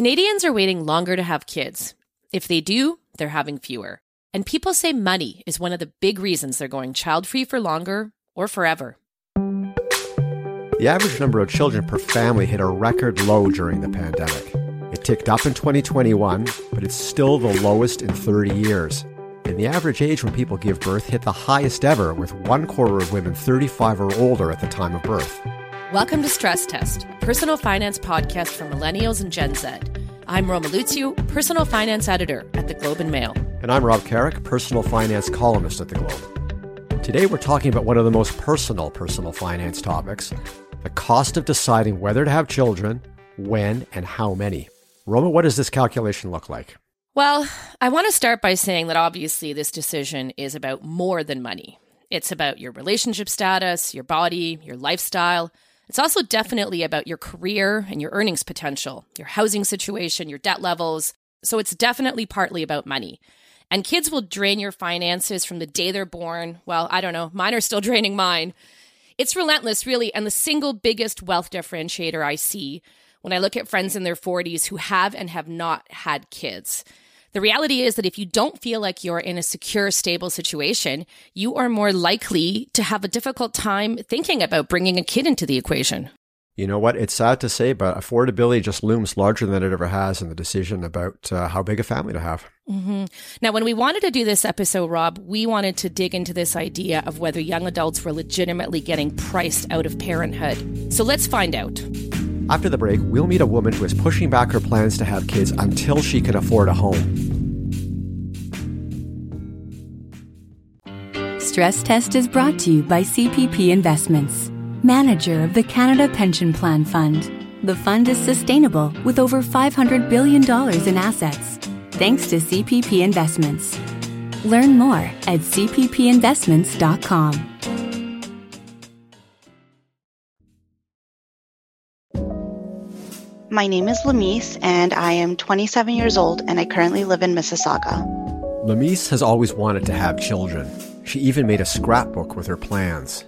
Canadians are waiting longer to have kids. If they do, they're having fewer. And people say money is one of the big reasons they're going child free for longer or forever. The average number of children per family hit a record low during the pandemic. It ticked up in 2021, but it's still the lowest in 30 years. And the average age when people give birth hit the highest ever, with one quarter of women 35 or older at the time of birth. Welcome to Stress Test, personal finance podcast for millennials and Gen Z. I'm Roma Luciw, personal finance editor at the Globe and Mail. And I'm Rob Carrick, personal finance columnist at the Globe. Today we're talking about one of the most personal personal finance topics the cost of deciding whether to have children, when, and how many. Roma, what does this calculation look like? Well, I want to start by saying that obviously this decision is about more than money. It's about your relationship status, your body, your lifestyle. It's also definitely about your career and your earnings potential, your housing situation, your debt levels. So it's definitely partly about money. And kids will drain your finances from the day they're born. Well, I don't know, mine are still draining mine. It's relentless, really. And the single biggest wealth differentiator I see when I look at friends in their 40s who have and have not had kids. The reality is that if you don't feel like you're in a secure, stable situation, you are more likely to have a difficult time thinking about bringing a kid into the equation. You know what? It's sad to say, but affordability just looms larger than it ever has in the decision about uh, how big a family to have. Mm-hmm. Now, when we wanted to do this episode, Rob, we wanted to dig into this idea of whether young adults were legitimately getting priced out of parenthood. So let's find out. After the break, we'll meet a woman who is pushing back her plans to have kids until she can afford a home. Stress Test is brought to you by CPP Investments manager of the Canada Pension Plan Fund. The fund is sustainable with over $500 billion in assets, thanks to CPP Investments. Learn more at cppinvestments.com. My name is Lamise, and I am 27 years old, and I currently live in Mississauga. Lamise has always wanted to have children. She even made a scrapbook with her plans.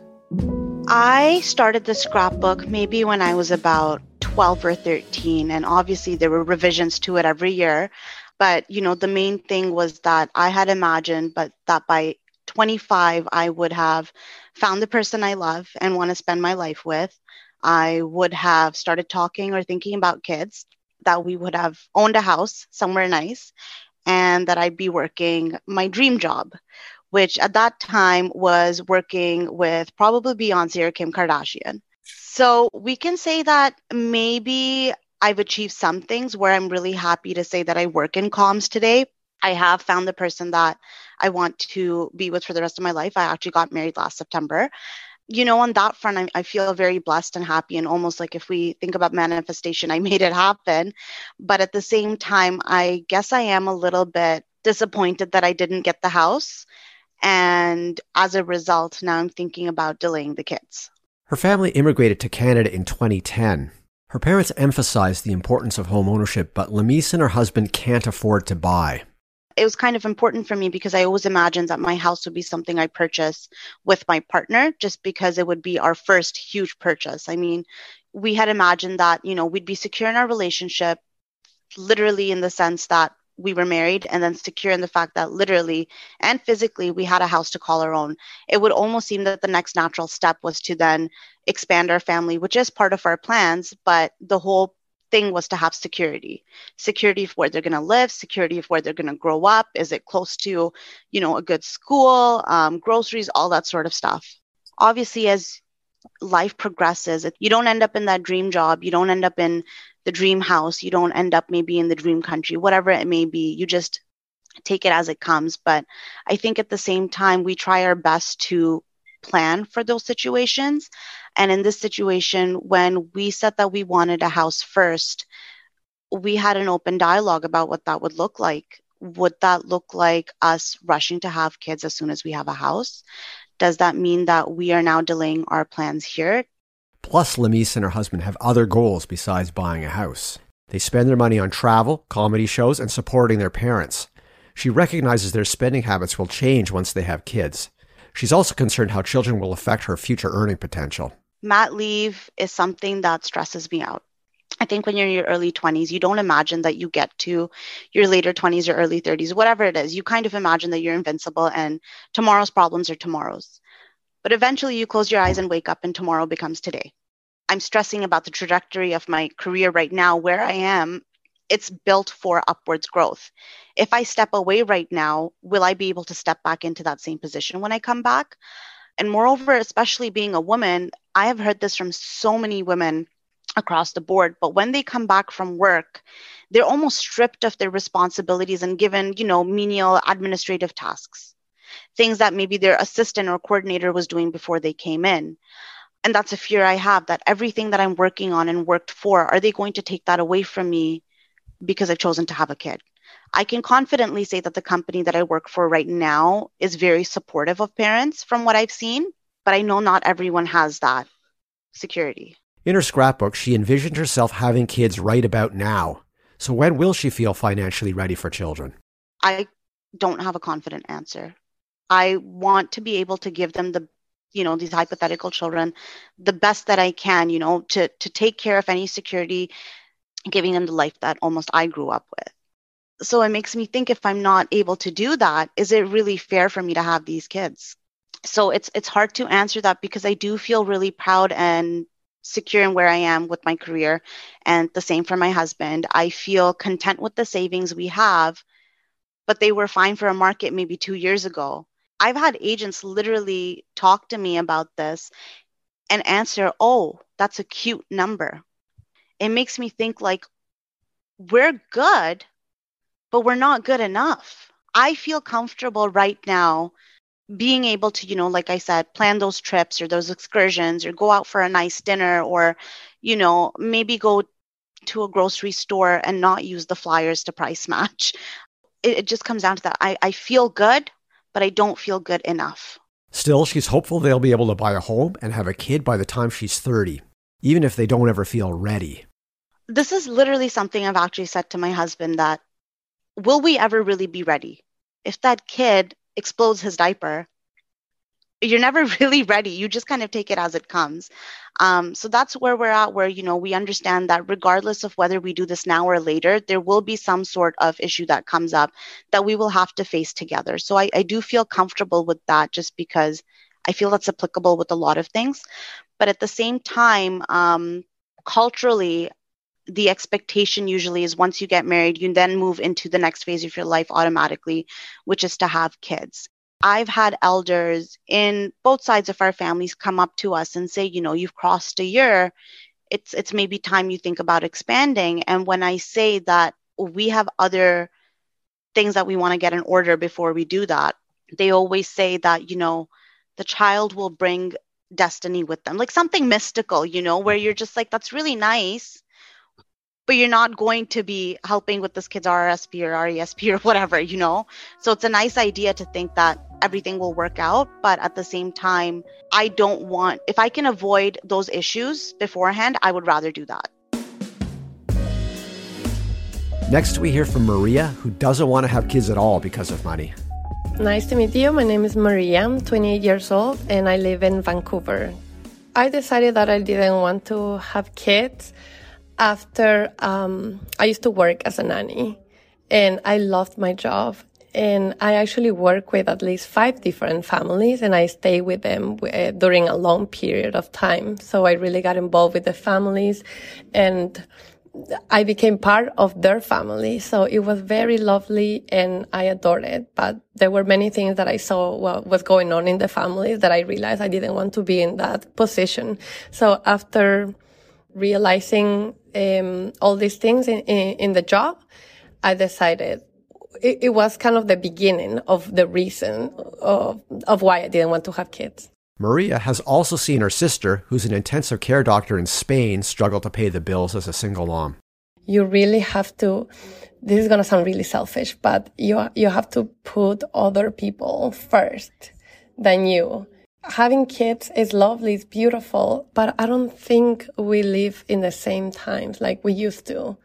I started the scrapbook maybe when I was about 12 or 13, and obviously there were revisions to it every year. But, you know, the main thing was that I had imagined, but that by 25, I would have found the person I love and want to spend my life with. I would have started talking or thinking about kids, that we would have owned a house somewhere nice, and that I'd be working my dream job, which at that time was working with probably Beyonce or Kim Kardashian. So we can say that maybe I've achieved some things where I'm really happy to say that I work in comms today. I have found the person that I want to be with for the rest of my life. I actually got married last September. You know, on that front, I, I feel very blessed and happy, and almost like if we think about manifestation, I made it happen. But at the same time, I guess I am a little bit disappointed that I didn't get the house and as a result, now I'm thinking about delaying the kids. Her family immigrated to Canada in 2010. Her parents emphasized the importance of home ownership, but Lamise and her husband can't afford to buy. It was kind of important for me because I always imagined that my house would be something I purchase with my partner just because it would be our first huge purchase. I mean, we had imagined that, you know, we'd be secure in our relationship, literally in the sense that we were married and then secure in the fact that literally and physically we had a house to call our own it would almost seem that the next natural step was to then expand our family which is part of our plans but the whole thing was to have security security of where they're going to live security of where they're going to grow up is it close to you know a good school um, groceries all that sort of stuff obviously as life progresses you don't end up in that dream job you don't end up in the dream house. You don't end up maybe in the dream country, whatever it may be. You just take it as it comes. But I think at the same time, we try our best to plan for those situations. And in this situation, when we said that we wanted a house first, we had an open dialogue about what that would look like. Would that look like us rushing to have kids as soon as we have a house? Does that mean that we are now delaying our plans here? Plus, Lamise and her husband have other goals besides buying a house. They spend their money on travel, comedy shows, and supporting their parents. She recognizes their spending habits will change once they have kids. She's also concerned how children will affect her future earning potential. Mat leave is something that stresses me out. I think when you're in your early 20s, you don't imagine that you get to your later 20s or early 30s, whatever it is. You kind of imagine that you're invincible and tomorrow's problems are tomorrow's. But eventually you close your eyes and wake up and tomorrow becomes today. I'm stressing about the trajectory of my career right now, where I am. It's built for upwards growth. If I step away right now, will I be able to step back into that same position when I come back? And moreover, especially being a woman, I have heard this from so many women across the board but when they come back from work they're almost stripped of their responsibilities and given you know menial administrative tasks things that maybe their assistant or coordinator was doing before they came in and that's a fear i have that everything that i'm working on and worked for are they going to take that away from me because i've chosen to have a kid i can confidently say that the company that i work for right now is very supportive of parents from what i've seen but i know not everyone has that security in her scrapbook, she envisioned herself having kids right about now. So when will she feel financially ready for children? I don't have a confident answer. I want to be able to give them the you know these hypothetical children the best that I can, you know, to to take care of any security giving them the life that almost I grew up with. So it makes me think if I'm not able to do that, is it really fair for me to have these kids? So it's it's hard to answer that because I do feel really proud and secure in where I am with my career. And the same for my husband. I feel content with the savings we have, but they were fine for a market maybe two years ago. I've had agents literally talk to me about this and answer, oh, that's a cute number. It makes me think like, we're good, but we're not good enough. I feel comfortable right now being able to you know like i said plan those trips or those excursions or go out for a nice dinner or you know maybe go to a grocery store and not use the flyers to price match. It, it just comes down to that. I, I feel good but i don't feel good enough. Still she's hopeful they'll be able to buy a home and have a kid by the time she's 30 even if they don't ever feel ready this is literally something i've actually said to my husband that will we ever really be ready? If that kid explodes his diaper you're never really ready. You just kind of take it as it comes. Um, so that's where we're at where you know we understand that regardless of whether we do this now or later there will be some sort of issue that comes up that we will have to face together. So i, I do feel comfortable with that just because i feel that's applicable with a lot of things. But at the same time um, culturally the expectation usually is once you get married, you then move into the next phase of your life automatically, which is to have kids. I've had elders in both sides of our families come up to us and say, you know, you've crossed a year. It's it's maybe time you think about expanding. And when I say that we have other things that we want to get in order before we do that, they always say that, you know, the child will bring destiny with them, like something mystical, you know, where you're mm-hmm. just like, that's really nice but you're not going to be helping with this kid's RSP or RESP or whatever, you know? So it's a nice idea to think that everything will work out. But at the same time, I don't want, if I can avoid those issues beforehand, I would rather do that. Next, we hear from Maria, who doesn't want to have kids at all because of money. Nice to meet you. My name is Maria. I'm 28 years old and I live in Vancouver. I decided that I didn't want to have kids after um, I used to work as a nanny and I loved my job. And I actually work with at least five different families and I stay with them uh, during a long period of time. So I really got involved with the families and I became part of their family. So it was very lovely and I adored it. But there were many things that I saw what was going on in the families that I realized I didn't want to be in that position. So after realizing um, all these things in, in, in, the job, I decided it, it, was kind of the beginning of the reason of, of why I didn't want to have kids. Maria has also seen her sister, who's an intensive care doctor in Spain, struggle to pay the bills as a single mom. You really have to. This is gonna sound really selfish, but you you have to put other people first than you having kids is lovely, it's beautiful, but I don't think we live in the same times like we used to.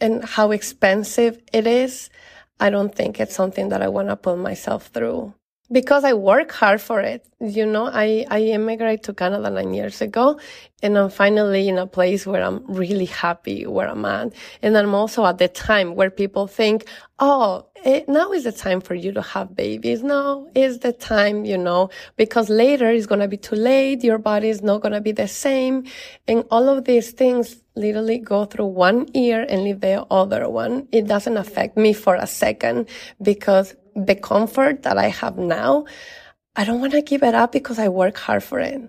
And how expensive it is, I don't think it's something that I want to put myself through. Because I work hard for it. You know, I, I immigrated to Canada nine years ago and I'm finally in a place where I'm really happy where I'm at. And I'm also at the time where people think, Oh, it, now is the time for you to have babies. Now is the time, you know, because later it's going to be too late. Your body is not going to be the same. And all of these things literally go through one ear and leave the other one. It doesn't affect me for a second because the comfort that I have now, I don't want to give it up because I work hard for it.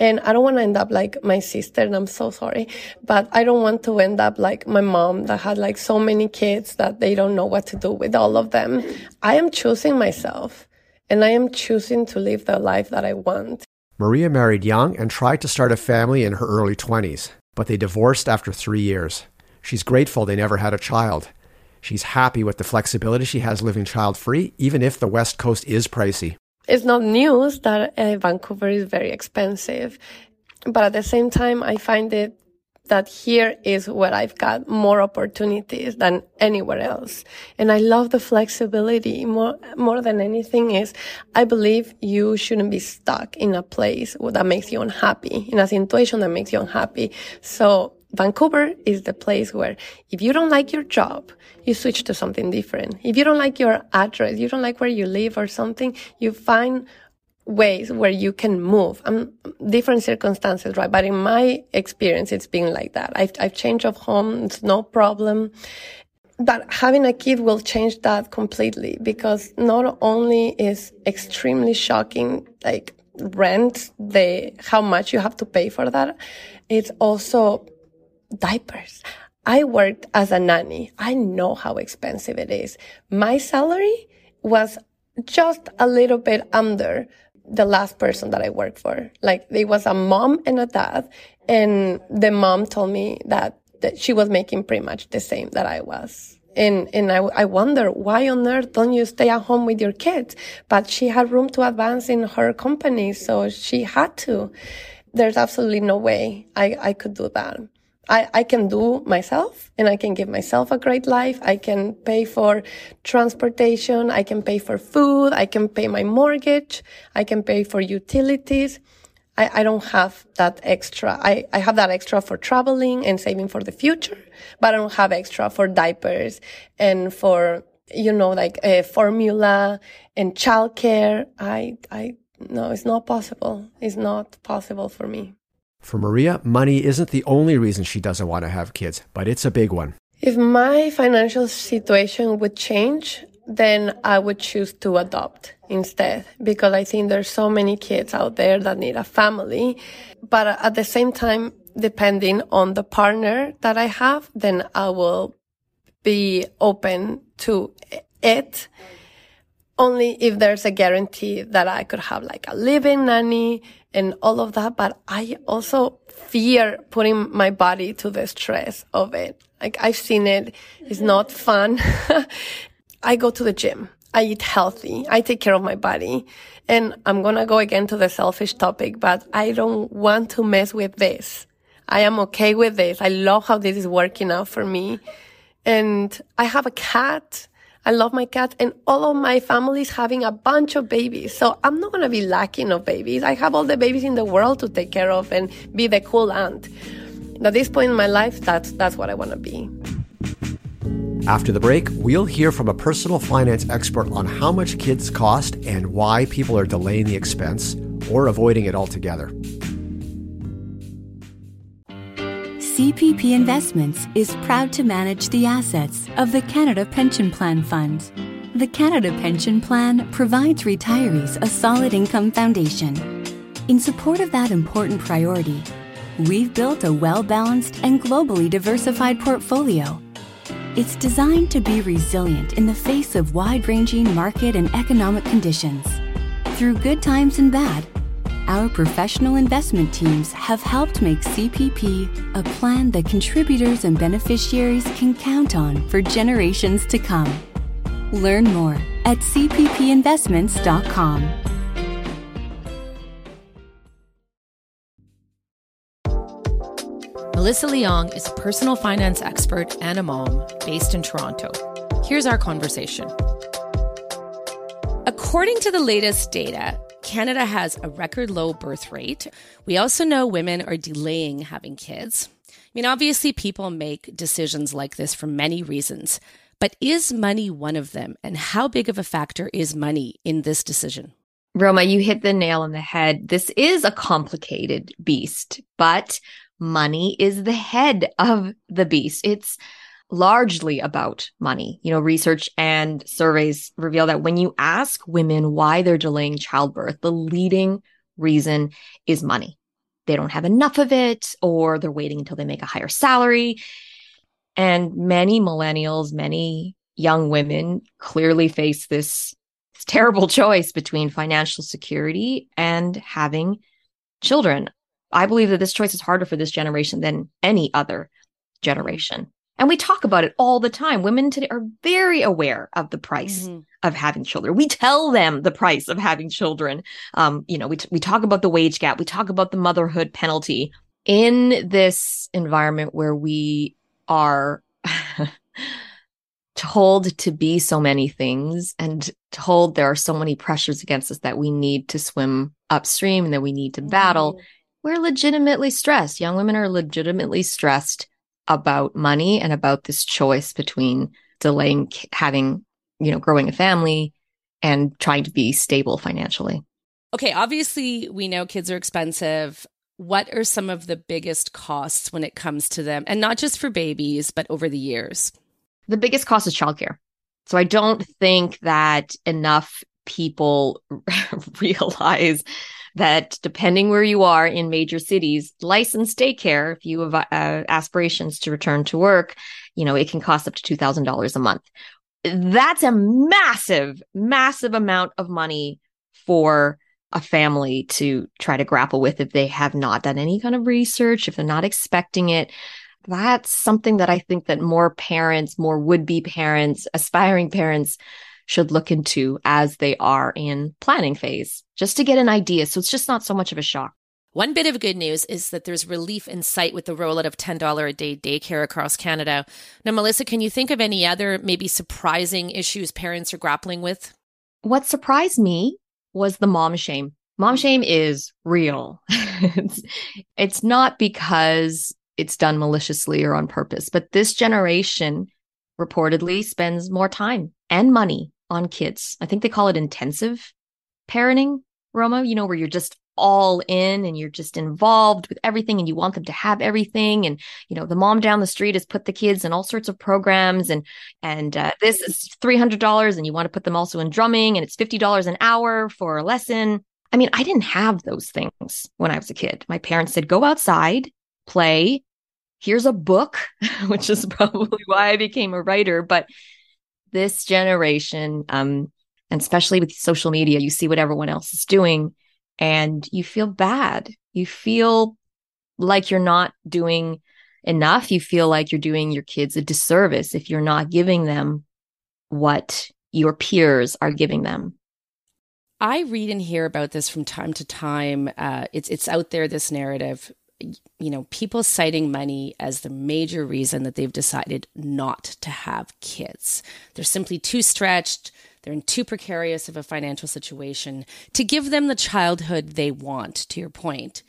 And I don't want to end up like my sister, and I'm so sorry, but I don't want to end up like my mom that had like so many kids that they don't know what to do with all of them. I am choosing myself and I am choosing to live the life that I want. Maria married young and tried to start a family in her early 20s, but they divorced after three years. She's grateful they never had a child. She's happy with the flexibility she has living child free, even if the West Coast is pricey. It's not news that uh, Vancouver is very expensive, but at the same time, I find it that here is where I've got more opportunities than anywhere else. And I love the flexibility more, more than anything is I believe you shouldn't be stuck in a place that makes you unhappy, in a situation that makes you unhappy. So Vancouver is the place where if you don't like your job, you switch to something different. If you don't like your address, you don't like where you live or something, you find ways where you can move. Um, different circumstances, right? But in my experience, it's been like that. I've, I've changed of home. It's no problem. But having a kid will change that completely because not only is extremely shocking, like rent, the, how much you have to pay for that. It's also diapers. I worked as a nanny. I know how expensive it is. My salary was just a little bit under the last person that I worked for. Like there was a mom and a dad and the mom told me that, that she was making pretty much the same that I was. And, and I, I wonder why on earth don't you stay at home with your kids? But she had room to advance in her company. So she had to. There's absolutely no way I, I could do that. I, I can do myself and I can give myself a great life. I can pay for transportation. I can pay for food. I can pay my mortgage. I can pay for utilities. I, I don't have that extra. I, I have that extra for traveling and saving for the future, but I don't have extra for diapers and for, you know, like a formula and childcare. I, I, no, it's not possible. It's not possible for me. For Maria, money isn't the only reason she doesn't want to have kids, but it's a big one. If my financial situation would change, then I would choose to adopt instead because I think there's so many kids out there that need a family. But at the same time, depending on the partner that I have, then I will be open to it only if there's a guarantee that I could have like a living nanny and all of that. But I also fear putting my body to the stress of it. Like I've seen it. It's not mm-hmm. fun. I go to the gym. I eat healthy. I take care of my body. And I'm going to go again to the selfish topic, but I don't want to mess with this. I am okay with this. I love how this is working out for me. And I have a cat I love my cat and all of my family is having a bunch of babies. So I'm not going to be lacking of babies. I have all the babies in the world to take care of and be the cool aunt. At this point in my life, that's, that's what I want to be. After the break, we'll hear from a personal finance expert on how much kids cost and why people are delaying the expense or avoiding it altogether. CPP Investments is proud to manage the assets of the Canada Pension Plan Fund. The Canada Pension Plan provides retirees a solid income foundation. In support of that important priority, we've built a well balanced and globally diversified portfolio. It's designed to be resilient in the face of wide ranging market and economic conditions. Through good times and bad, our professional investment teams have helped make CPP a plan that contributors and beneficiaries can count on for generations to come. Learn more at cppinvestments.com. Melissa Leong is a personal finance expert and a mom based in Toronto. Here's our conversation According to the latest data, Canada has a record low birth rate. We also know women are delaying having kids. I mean, obviously, people make decisions like this for many reasons, but is money one of them? And how big of a factor is money in this decision? Roma, you hit the nail on the head. This is a complicated beast, but money is the head of the beast. It's largely about money. You know, research and surveys reveal that when you ask women why they're delaying childbirth, the leading reason is money. They don't have enough of it, or they're waiting until they make a higher salary. And many millennials, many young women clearly face this terrible choice between financial security and having children. I believe that this choice is harder for this generation than any other generation. And we talk about it all the time. Women today are very aware of the price mm-hmm. of having children. We tell them the price of having children. Um, you know, we, t- we talk about the wage gap. We talk about the motherhood penalty in this environment where we are told to be so many things and told there are so many pressures against us that we need to swim upstream and that we need to battle. Mm-hmm. We're legitimately stressed. Young women are legitimately stressed about money and about this choice between delaying having, you know, growing a family and trying to be stable financially. Okay, obviously we know kids are expensive. What are some of the biggest costs when it comes to them? And not just for babies, but over the years? The biggest cost is childcare. So I don't think that enough people realize that depending where you are in major cities, licensed daycare, if you have uh, aspirations to return to work, you know, it can cost up to $2,000 a month. That's a massive, massive amount of money for a family to try to grapple with if they have not done any kind of research, if they're not expecting it. That's something that I think that more parents, more would be parents, aspiring parents should look into as they are in planning phase, just to get an idea. So it's just not so much of a shock. One bit of good news is that there's relief in sight with the rollout of $10 a day daycare across Canada. Now, Melissa, can you think of any other maybe surprising issues parents are grappling with? What surprised me was the mom shame. Mom shame is real. it's, it's not because it's done maliciously or on purpose, but this generation reportedly spends more time and money on kids. I think they call it intensive parenting, Roma, you know, where you're just all in and you're just involved with everything and you want them to have everything. And you know the mom down the street has put the kids in all sorts of programs and and uh, this is $300 and you want to put them also in drumming and it's $50 an hour for a lesson. I mean i didn't have those things when i was a kid. My parents said go outside play. Here's a book which is probably why i became a writer. But this generation, um, and especially with social media, you see what everyone else is doing and you feel bad. You feel like you're not doing enough. You feel like you're doing your kids a disservice if you're not giving them what your peers are giving them. I read and hear about this from time to time. Uh, it's it's out there. This narrative you know, people citing money as the major reason that they've decided not to have kids. They're simply too stretched. They're in too precarious of a financial situation to give them the childhood they want, to your point.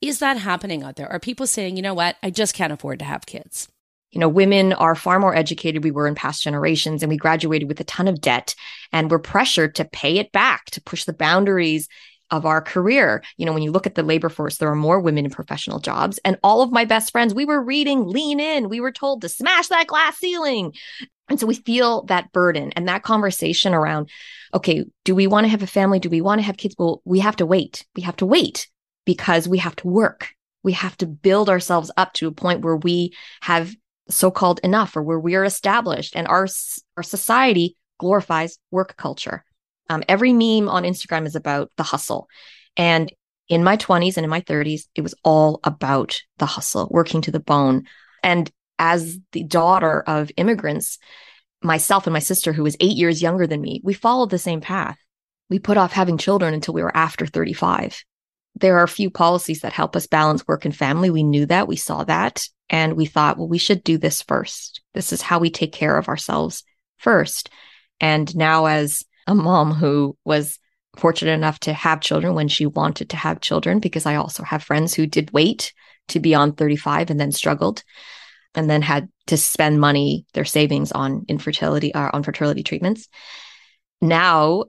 Is that happening out there? Are people saying, you know what, I just can't afford to have kids? You know, women are far more educated we were in past generations, and we graduated with a ton of debt, and we're pressured to pay it back, to push the boundaries of our career. You know, when you look at the labor force, there are more women in professional jobs. And all of my best friends, we were reading Lean In. We were told to smash that glass ceiling. And so we feel that burden and that conversation around, okay, do we want to have a family? Do we want to have kids? Well, we have to wait. We have to wait because we have to work. We have to build ourselves up to a point where we have so-called enough or where we are established and our, our society glorifies work culture. Um, every meme on Instagram is about the hustle. And in my 20s and in my 30s, it was all about the hustle, working to the bone. And as the daughter of immigrants, myself and my sister, who was eight years younger than me, we followed the same path. We put off having children until we were after 35. There are a few policies that help us balance work and family. We knew that, we saw that, and we thought, well, we should do this first. This is how we take care of ourselves first. And now, as a mom who was fortunate enough to have children when she wanted to have children, because I also have friends who did wait to be on 35 and then struggled and then had to spend money, their savings on infertility or uh, on fertility treatments. Now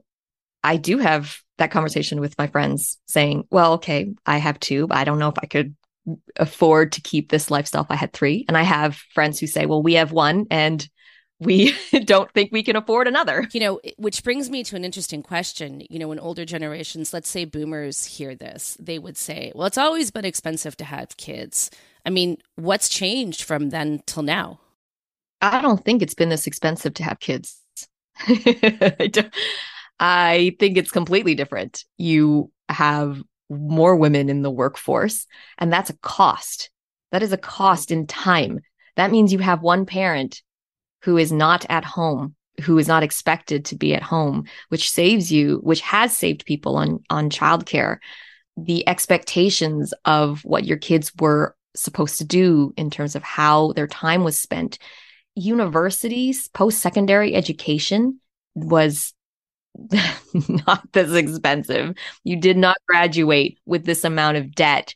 I do have that conversation with my friends saying, well, okay, I have two, but I don't know if I could afford to keep this lifestyle if I had three. And I have friends who say, well, we have one and we don't think we can afford another. You know, which brings me to an interesting question. You know, when older generations, let's say boomers hear this, they would say, well, it's always been expensive to have kids. I mean, what's changed from then till now? I don't think it's been this expensive to have kids. I, I think it's completely different. You have more women in the workforce, and that's a cost. That is a cost in time. That means you have one parent who is not at home, who is not expected to be at home, which saves you, which has saved people on, on childcare. The expectations of what your kids were supposed to do in terms of how their time was spent. Universities, post secondary education was not this expensive. You did not graduate with this amount of debt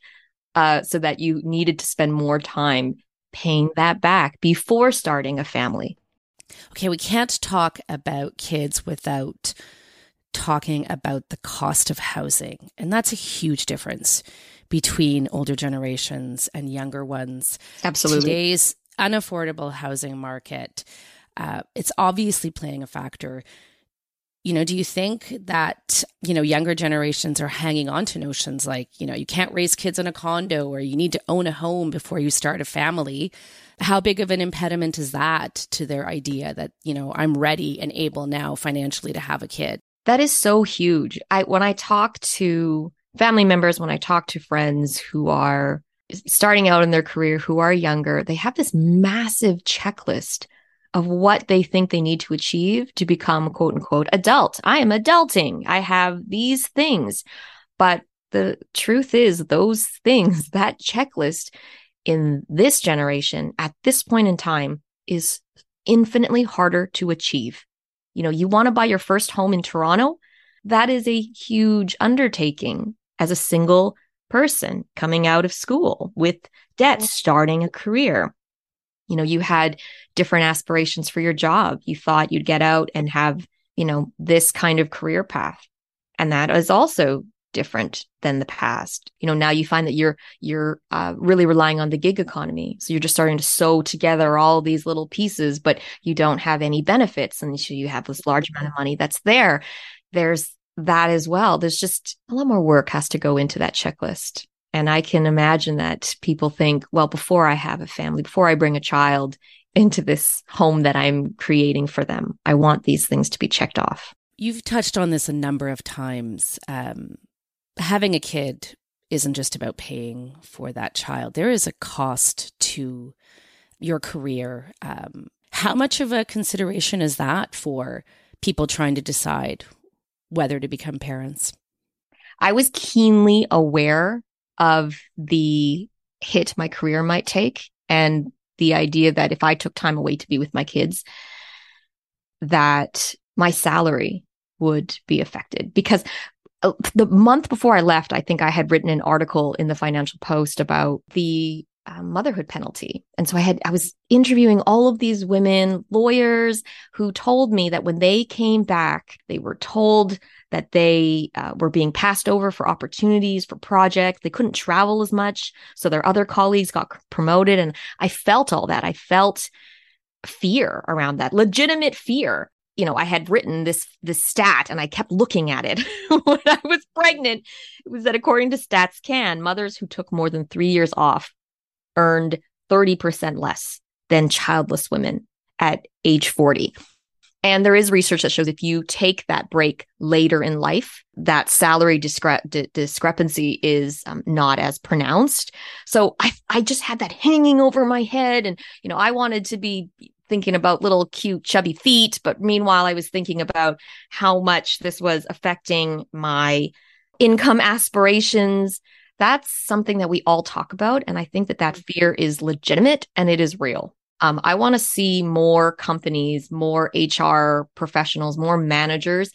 uh, so that you needed to spend more time paying that back before starting a family. Okay, we can't talk about kids without talking about the cost of housing. And that's a huge difference between older generations and younger ones. Absolutely. Today's unaffordable housing market, uh, it's obviously playing a factor you know do you think that you know younger generations are hanging on to notions like you know you can't raise kids in a condo or you need to own a home before you start a family? How big of an impediment is that to their idea that you know i'm ready and able now financially to have a kid? That is so huge. I when i talk to family members when i talk to friends who are starting out in their career who are younger they have this massive checklist of what they think they need to achieve to become quote unquote adult. I am adulting. I have these things. But the truth is, those things, that checklist in this generation at this point in time is infinitely harder to achieve. You know, you want to buy your first home in Toronto, that is a huge undertaking as a single person coming out of school with debt, starting a career you know you had different aspirations for your job. You thought you'd get out and have you know this kind of career path. And that is also different than the past. You know now you find that you're you're uh, really relying on the gig economy. So you're just starting to sew together all these little pieces but you don't have any benefits. And so you have this large amount of money that's there. There's that as well. There's just a lot more work has to go into that checklist and I can imagine that people think, well, before I have a family, before I bring a child into this home that I'm creating for them, I want these things to be checked off. You've touched on this a number of times. Um, having a kid isn't just about paying for that child, there is a cost to your career. Um, how much of a consideration is that for people trying to decide whether to become parents? I was keenly aware of the hit my career might take and the idea that if I took time away to be with my kids, that my salary would be affected because uh, the month before I left, I think I had written an article in the Financial Post about the uh, motherhood penalty. And so I had, I was interviewing all of these women, lawyers who told me that when they came back, they were told that they uh, were being passed over for opportunities for projects. They couldn't travel as much. So their other colleagues got promoted. And I felt all that. I felt fear around that, legitimate fear. You know, I had written this this stat and I kept looking at it when I was pregnant. It was that according to Stats Can, mothers who took more than three years off earned 30% less than childless women at age 40. And there is research that shows if you take that break later in life, that salary discre- d- discrepancy is um, not as pronounced. So I, I just had that hanging over my head. And, you know, I wanted to be thinking about little cute chubby feet. But meanwhile, I was thinking about how much this was affecting my income aspirations. That's something that we all talk about. And I think that that fear is legitimate and it is real. Um, I want to see more companies, more HR professionals, more managers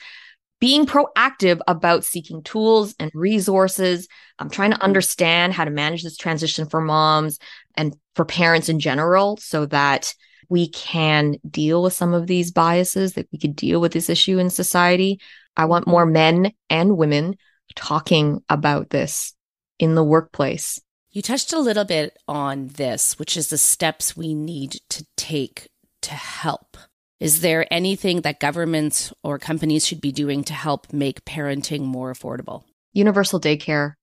being proactive about seeking tools and resources. I'm trying to understand how to manage this transition for moms and for parents in general so that we can deal with some of these biases, that we could deal with this issue in society. I want more men and women talking about this in the workplace. You touched a little bit on this, which is the steps we need to take to help. Is there anything that governments or companies should be doing to help make parenting more affordable? Universal daycare,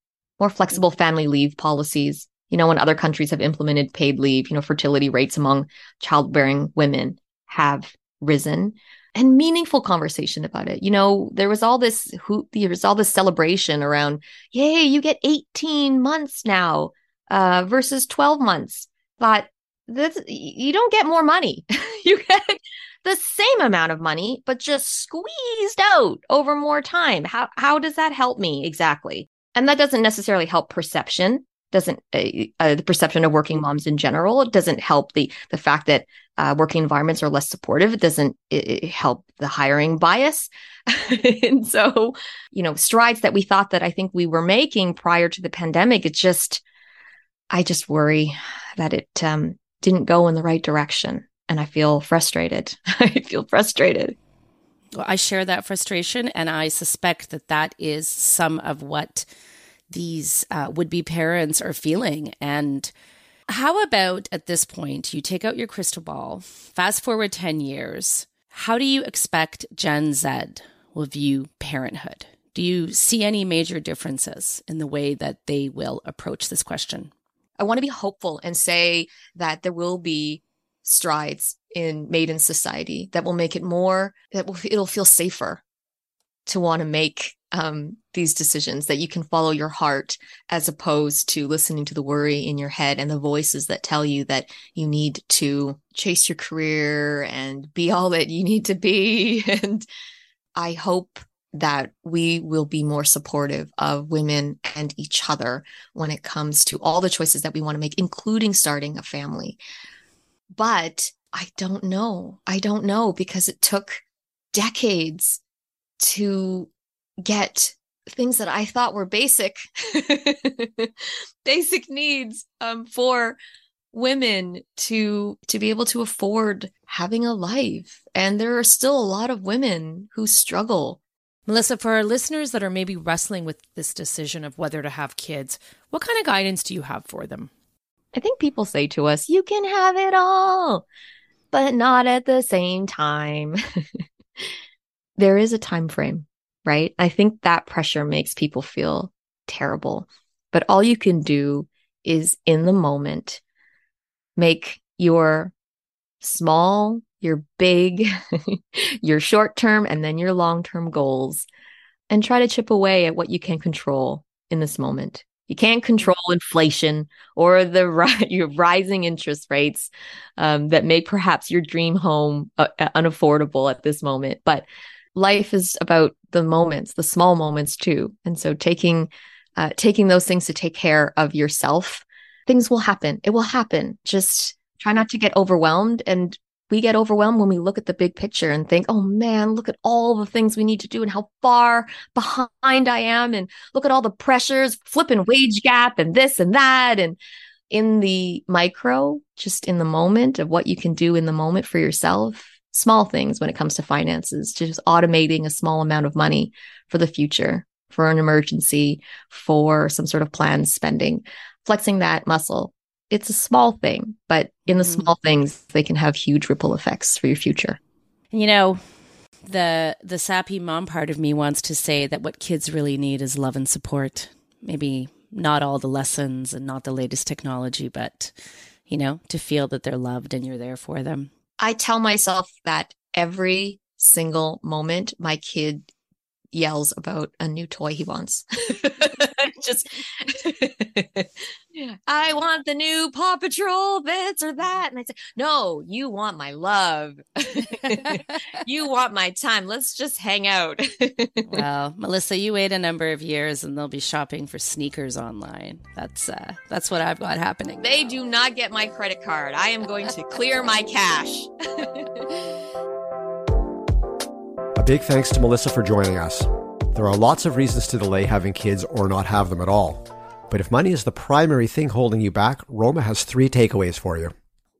more flexible family leave policies. You know, when other countries have implemented paid leave, you know, fertility rates among childbearing women have risen and meaningful conversation about it. You know, there was all this who there was all this celebration around, yay, you get 18 months now uh, versus 12 months. But this, you don't get more money. you get the same amount of money, but just squeezed out over more time. How how does that help me exactly? And that doesn't necessarily help perception doesn't uh, uh, the perception of working moms in general it doesn't help the the fact that uh, working environments are less supportive it doesn't it, it help the hiring bias and so you know strides that we thought that i think we were making prior to the pandemic it just i just worry that it um, didn't go in the right direction and i feel frustrated i feel frustrated well, i share that frustration and i suspect that that is some of what these uh, would be parents are feeling. And how about at this point, you take out your crystal ball, fast forward 10 years, how do you expect Gen Z will view parenthood? Do you see any major differences in the way that they will approach this question? I want to be hopeful and say that there will be strides in made in society that will make it more that will it'll feel safer to want to make um, these decisions that you can follow your heart as opposed to listening to the worry in your head and the voices that tell you that you need to chase your career and be all that you need to be. And i hope that we will be more supportive of women and each other when it comes to all the choices that we want to make including starting a family. But i don't know. I don't know because it took decades to get things that I thought were basic, basic needs um, for women to to be able to afford having a life. And there are still a lot of women who struggle melissa for our listeners that are maybe wrestling with this decision of whether to have kids what kind of guidance do you have for them i think people say to us you can have it all but not at the same time there is a time frame right? I think that pressure makes people feel terrible. But all you can do is in the moment make your small, your big, your short term, and then your long term goals and try to chip away at what you can control in this moment. You can't control inflation or the your rising interest rates um, that make perhaps your dream home uh, unaffordable at this moment. But life is about the moments, the small moments too. And so taking uh, taking those things to take care of yourself, things will happen. It will happen. Just try not to get overwhelmed. And we get overwhelmed when we look at the big picture and think, oh man, look at all the things we need to do and how far behind I am. And look at all the pressures, flipping wage gap and this and that. And in the micro, just in the moment of what you can do in the moment for yourself, small things when it comes to finances, just automating a small amount of money for the future, for an emergency, for some sort of planned spending, flexing that muscle. It's a small thing, but in the mm. small things, they can have huge ripple effects for your future. You know, the the sappy mom part of me wants to say that what kids really need is love and support. Maybe not all the lessons and not the latest technology, but you know, to feel that they're loved and you're there for them. I tell myself that every single moment my kid yells about a new toy he wants. just I want the new Paw Patrol this or that. And I say, No, you want my love. you want my time. Let's just hang out. well, Melissa, you wait a number of years and they'll be shopping for sneakers online. That's uh that's what I've got happening. They now. do not get my credit card. I am going to clear my cash. A big thanks to Melissa for joining us. There are lots of reasons to delay having kids or not have them at all. But if money is the primary thing holding you back, Roma has three takeaways for you.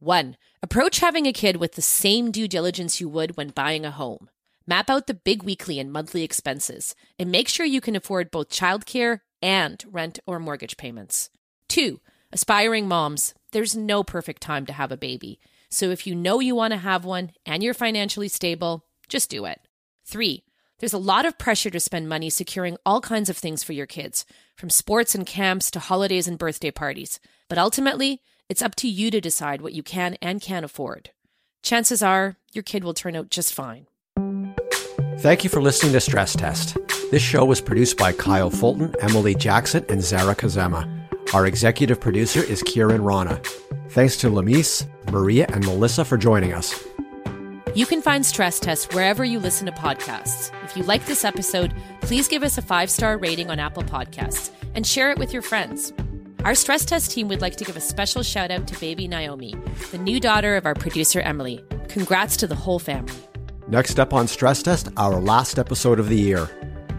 One, approach having a kid with the same due diligence you would when buying a home. Map out the big weekly and monthly expenses and make sure you can afford both childcare and rent or mortgage payments. Two, aspiring moms, there's no perfect time to have a baby. So if you know you want to have one and you're financially stable, just do it. Three, there's a lot of pressure to spend money securing all kinds of things for your kids, from sports and camps to holidays and birthday parties. But ultimately, it's up to you to decide what you can and can't afford. Chances are your kid will turn out just fine. Thank you for listening to Stress Test. This show was produced by Kyle Fulton, Emily Jackson, and Zara Kazema. Our executive producer is Kiran Rana. Thanks to Lamise, Maria, and Melissa for joining us. You can find Stress Test wherever you listen to podcasts. If you like this episode, please give us a five star rating on Apple Podcasts and share it with your friends. Our Stress Test team would like to give a special shout out to baby Naomi, the new daughter of our producer Emily. Congrats to the whole family. Next up on Stress Test, our last episode of the year.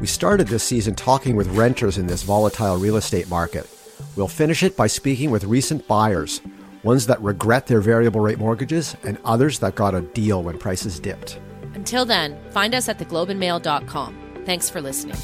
We started this season talking with renters in this volatile real estate market. We'll finish it by speaking with recent buyers ones that regret their variable rate mortgages, and others that got a deal when prices dipped. Until then, find us at theglobeandmail.com. Thanks for listening.